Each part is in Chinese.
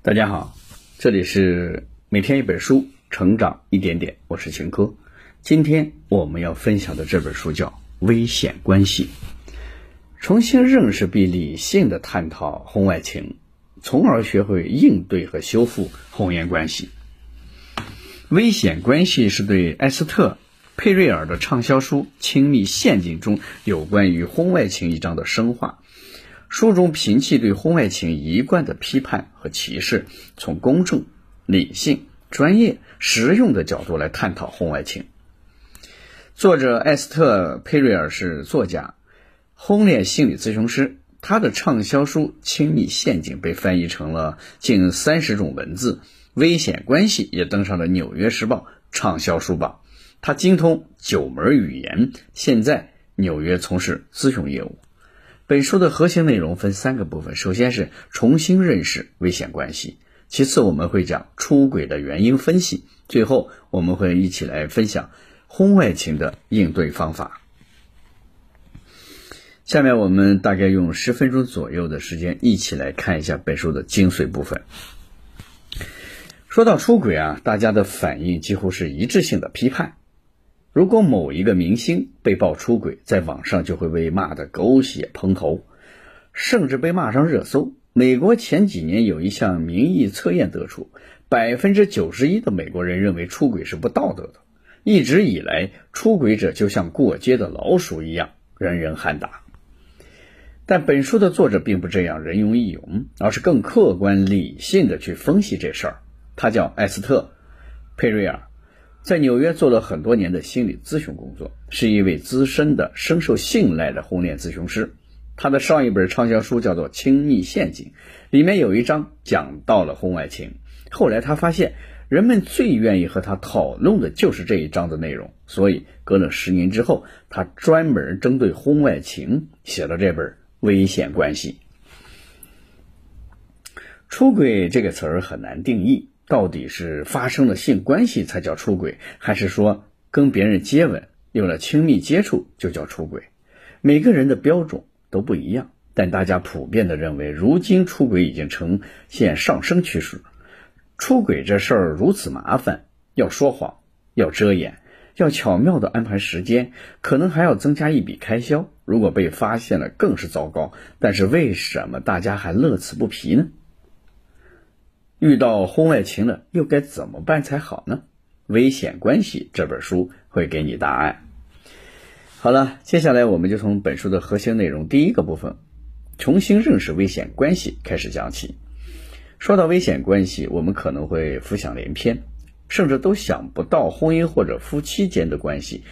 大家好，这里是每天一本书，成长一点点，我是秦科。今天我们要分享的这本书叫《危险关系》，重新认识并理性的探讨婚外情，从而学会应对和修复婚姻关系。《危险关系》是对埃斯特·佩瑞尔的畅销书《亲密陷阱》中有关于婚外情一章的深化。书中摒弃对婚外情一贯的批判和歧视，从公正、理性、专业、实用的角度来探讨婚外情。作者艾斯特·佩瑞尔是作家、婚恋心理咨询师，他的畅销书《亲密陷阱》被翻译成了近三十种文字，《危险关系》也登上了《纽约时报》畅销书榜。他精通九门语言，现在纽约从事咨询业务。本书的核心内容分三个部分，首先是重新认识危险关系，其次我们会讲出轨的原因分析，最后我们会一起来分享婚外情的应对方法。下面我们大概用十分钟左右的时间，一起来看一下本书的精髓部分。说到出轨啊，大家的反应几乎是一致性的批判。如果某一个明星被曝出轨，在网上就会被骂得狗血喷头，甚至被骂上热搜。美国前几年有一项民意测验得出，百分之九十一的美国人认为出轨是不道德的。一直以来，出轨者就像过街的老鼠一样，人人喊打。但本书的作者并不这样人云亦云，而是更客观理性的去分析这事儿。他叫艾斯特·佩瑞尔。在纽约做了很多年的心理咨询工作，是一位资深的、深受信赖的婚恋咨询师。他的上一本畅销书叫做《亲密陷阱》，里面有一章讲到了婚外情。后来他发现，人们最愿意和他讨论的就是这一章的内容，所以隔了十年之后，他专门针对婚外情写了这本《危险关系》。出轨这个词儿很难定义。到底是发生了性关系才叫出轨，还是说跟别人接吻有了亲密接触就叫出轨？每个人的标准都不一样，但大家普遍的认为，如今出轨已经呈现上升趋势。出轨这事儿如此麻烦，要说谎，要遮掩，要巧妙的安排时间，可能还要增加一笔开销。如果被发现了，更是糟糕。但是为什么大家还乐此不疲呢？遇到婚外情了，又该怎么办才好呢？危险关系这本书会给你答案。好了，接下来我们就从本书的核心内容第一个部分——重新认识危险关系开始讲起。说到危险关系，我们可能会浮想联翩，甚至都想不到婚姻或者夫妻间的关系。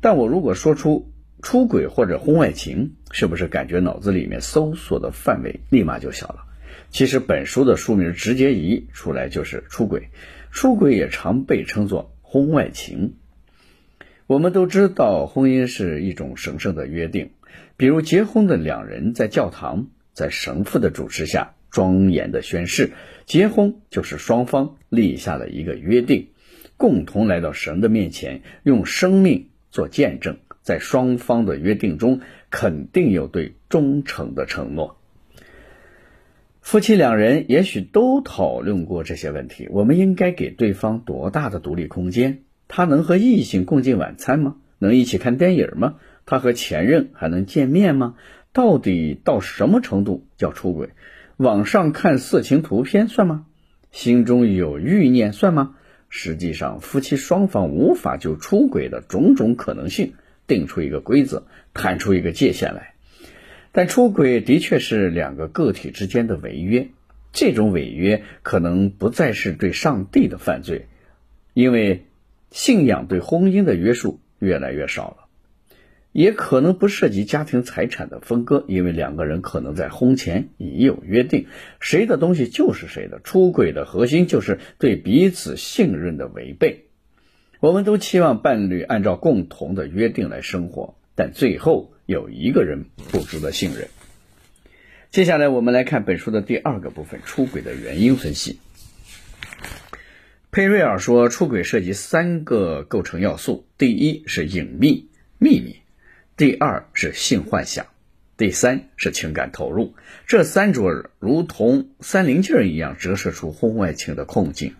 但我如果说出出轨或者婚外情，是不是感觉脑子里面搜索的范围立马就小了？其实本书的书名直接一出来就是出轨，出轨也常被称作婚外情。我们都知道婚姻是一种神圣的约定，比如结婚的两人在教堂，在神父的主持下庄严的宣誓，结婚就是双方立下了一个约定，共同来到神的面前，用生命做见证，在双方的约定中肯定有对忠诚的承诺。夫妻两人也许都讨论过这些问题。我们应该给对方多大的独立空间？他能和异性共进晚餐吗？能一起看电影吗？他和前任还能见面吗？到底到什么程度叫出轨？网上看色情图片算吗？心中有欲念算吗？实际上，夫妻双方无法就出轨的种种可能性定出一个规则，谈出一个界限来。但出轨的确是两个个体之间的违约，这种违约可能不再是对上帝的犯罪，因为信仰对婚姻的约束越来越少了；也可能不涉及家庭财产的分割，因为两个人可能在婚前已有约定，谁的东西就是谁的。出轨的核心就是对彼此信任的违背。我们都期望伴侣按照共同的约定来生活，但最后。有一个人不值得信任。接下来，我们来看本书的第二个部分——出轨的原因分析。佩瑞尔说，出轨涉及三个构成要素：第一是隐秘、秘密；第二是性幻想；第三是情感投入，这三者如同三棱镜一样折射出婚外情的困境。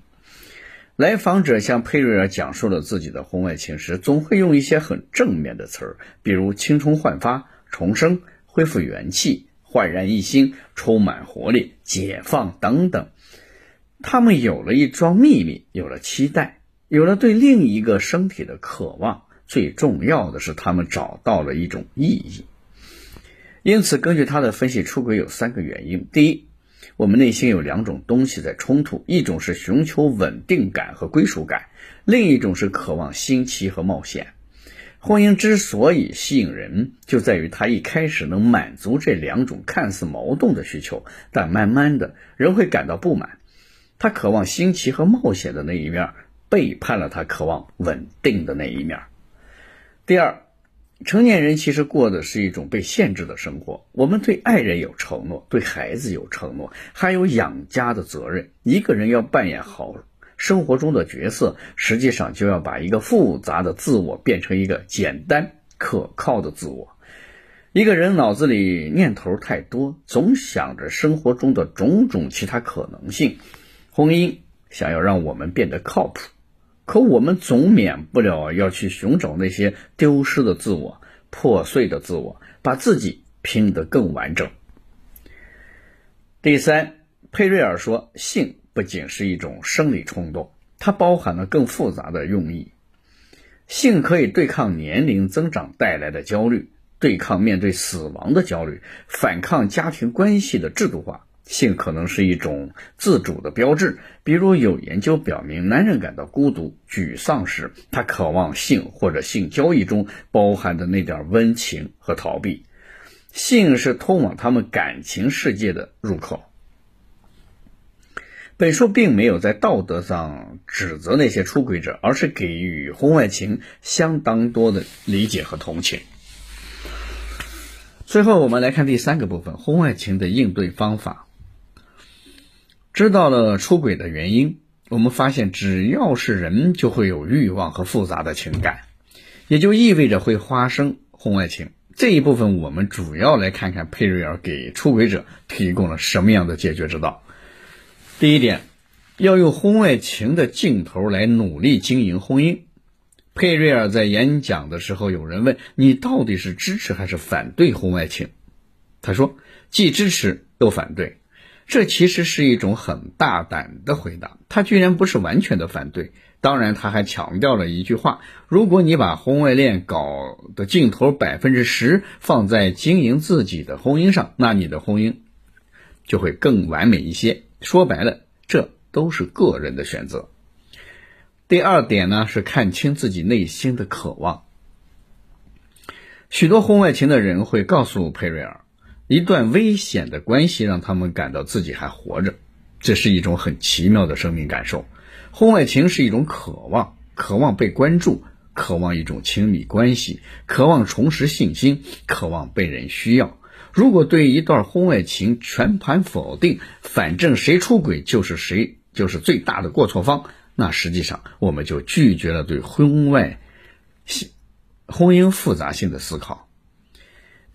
来访者向佩瑞尔讲述了自己的婚外情时，总会用一些很正面的词儿，比如青春焕发、重生、恢复元气、焕然一新、充满活力、解放等等。他们有了一桩秘密，有了期待，有了对另一个身体的渴望，最重要的是，他们找到了一种意义。因此，根据他的分析，出轨有三个原因：第一，我们内心有两种东西在冲突，一种是寻求稳定感和归属感，另一种是渴望新奇和冒险。婚姻之所以吸引人，就在于它一开始能满足这两种看似矛盾的需求，但慢慢的人会感到不满，他渴望新奇和冒险的那一面，背叛了他渴望稳定的那一面。第二。成年人其实过的是一种被限制的生活。我们对爱人有承诺，对孩子有承诺，还有养家的责任。一个人要扮演好生活中的角色，实际上就要把一个复杂的自我变成一个简单可靠的自我。一个人脑子里念头太多，总想着生活中的种种其他可能性。婚姻想要让我们变得靠谱。可我们总免不了要去寻找那些丢失的自我、破碎的自我，把自己拼得更完整。第三，佩瑞尔说，性不仅是一种生理冲动，它包含了更复杂的用意。性可以对抗年龄增长带来的焦虑，对抗面对死亡的焦虑，反抗家庭关系的制度化。性可能是一种自主的标志，比如有研究表明，男人感到孤独、沮丧时，他渴望性或者性交易中包含的那点温情和逃避。性是通往他们感情世界的入口。本书并没有在道德上指责那些出轨者，而是给予婚外情相当多的理解和同情。最后，我们来看第三个部分：婚外情的应对方法。知道了出轨的原因，我们发现只要是人就会有欲望和复杂的情感，也就意味着会发生婚外情。这一部分我们主要来看看佩瑞尔给出轨者提供了什么样的解决之道。第一点，要用婚外情的镜头来努力经营婚姻。佩瑞尔在演讲的时候，有人问你到底是支持还是反对婚外情，他说既支持又反对。这其实是一种很大胆的回答，他居然不是完全的反对。当然，他还强调了一句话：如果你把婚外恋搞的镜头百分之十放在经营自己的婚姻上，那你的婚姻就会更完美一些。说白了，这都是个人的选择。第二点呢，是看清自己内心的渴望。许多婚外情的人会告诉佩瑞尔。一段危险的关系让他们感到自己还活着，这是一种很奇妙的生命感受。婚外情是一种渴望，渴望被关注，渴望一种亲密关系，渴望重拾信心，渴望被人需要。如果对一段婚外情全盘否定，反正谁出轨就是谁就是最大的过错方，那实际上我们就拒绝了对婚外性、婚姻复杂性的思考。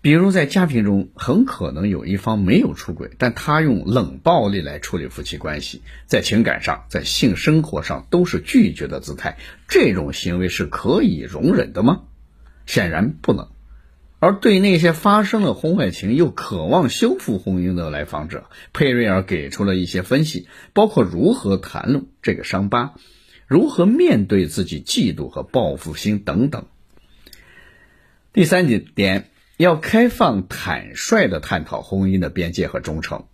比如在家庭中，很可能有一方没有出轨，但他用冷暴力来处理夫妻关系，在情感上、在性生活上都是拒绝的姿态。这种行为是可以容忍的吗？显然不能。而对那些发生了婚外情又渴望修复婚姻的来访者，佩瑞尔给出了一些分析，包括如何谈论这个伤疤，如何面对自己嫉妒和报复心等等。第三点。要开放、坦率地探讨婚姻的边界和忠诚。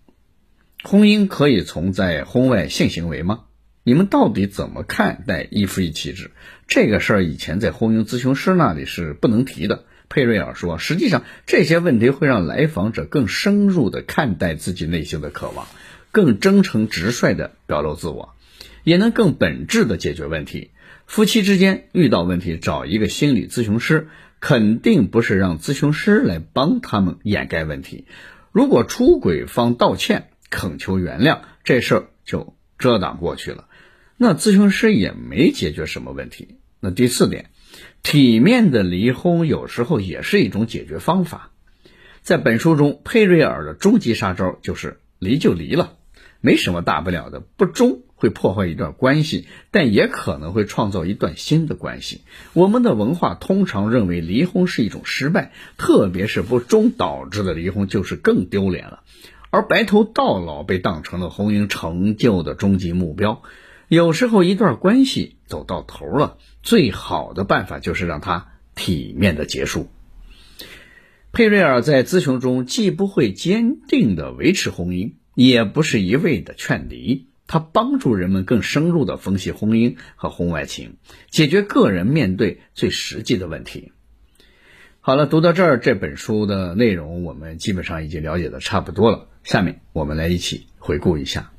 婚姻可以存在婚外性行为吗？你们到底怎么看待一夫一妻制这个事儿？以前在婚姻咨询师那里是不能提的。佩瑞尔说，实际上这些问题会让来访者更深入地看待自己内心的渴望，更真诚直率地表露自我，也能更本质地解决问题。夫妻之间遇到问题，找一个心理咨询师。肯定不是让咨询师来帮他们掩盖问题。如果出轨方道歉、恳求原谅，这事儿就遮挡过去了，那咨询师也没解决什么问题。那第四点，体面的离婚有时候也是一种解决方法。在本书中，佩瑞尔的终极杀招就是离就离了，没什么大不了的。不忠会破坏一段关系，但也可能会创造一段新的关系。我们的文化通常认为离婚是一种失败，特别是不忠导致的离婚就是更丢脸了。而白头到老被当成了婚姻成就的终极目标。有时候一段关系走到头了，最好的办法就是让它体面的结束。佩瑞尔在咨询中既不会坚定的维持婚姻，也不是一味的劝离，它帮助人们更深入的分析婚姻和婚外情，解决个人面对最实际的问题。好了，读到这儿，这本书的内容我们基本上已经了解的差不多了。下面我们来一起回顾一下。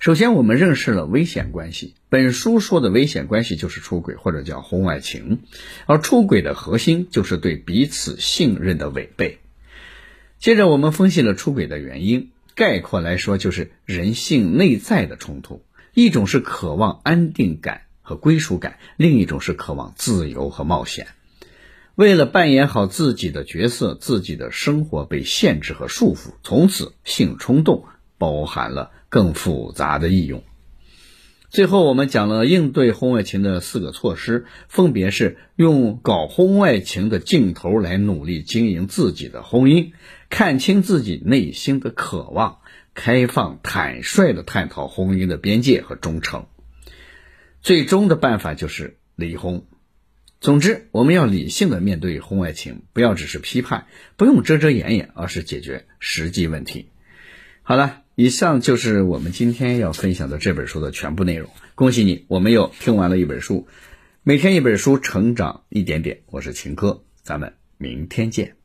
首先，我们认识了危险关系。本书说的危险关系就是出轨或者叫婚外情，而出轨的核心就是对彼此信任的违背。接着，我们分析了出轨的原因，概括来说就是人性内在的冲突，一种是渴望安定感和归属感，另一种是渴望自由和冒险。为了扮演好自己的角色，自己的生活被限制和束缚，从此性冲动包含了。更复杂的意用。最后，我们讲了应对婚外情的四个措施，分别是用搞婚外情的劲头来努力经营自己的婚姻，看清自己内心的渴望，开放坦率的探讨婚姻的边界和忠诚。最终的办法就是离婚。总之，我们要理性的面对婚外情，不要只是批判，不用遮遮掩掩，而是解决实际问题。好了。以上就是我们今天要分享的这本书的全部内容。恭喜你，我们又听完了一本书。每天一本书，成长一点点。我是秦科，咱们明天见。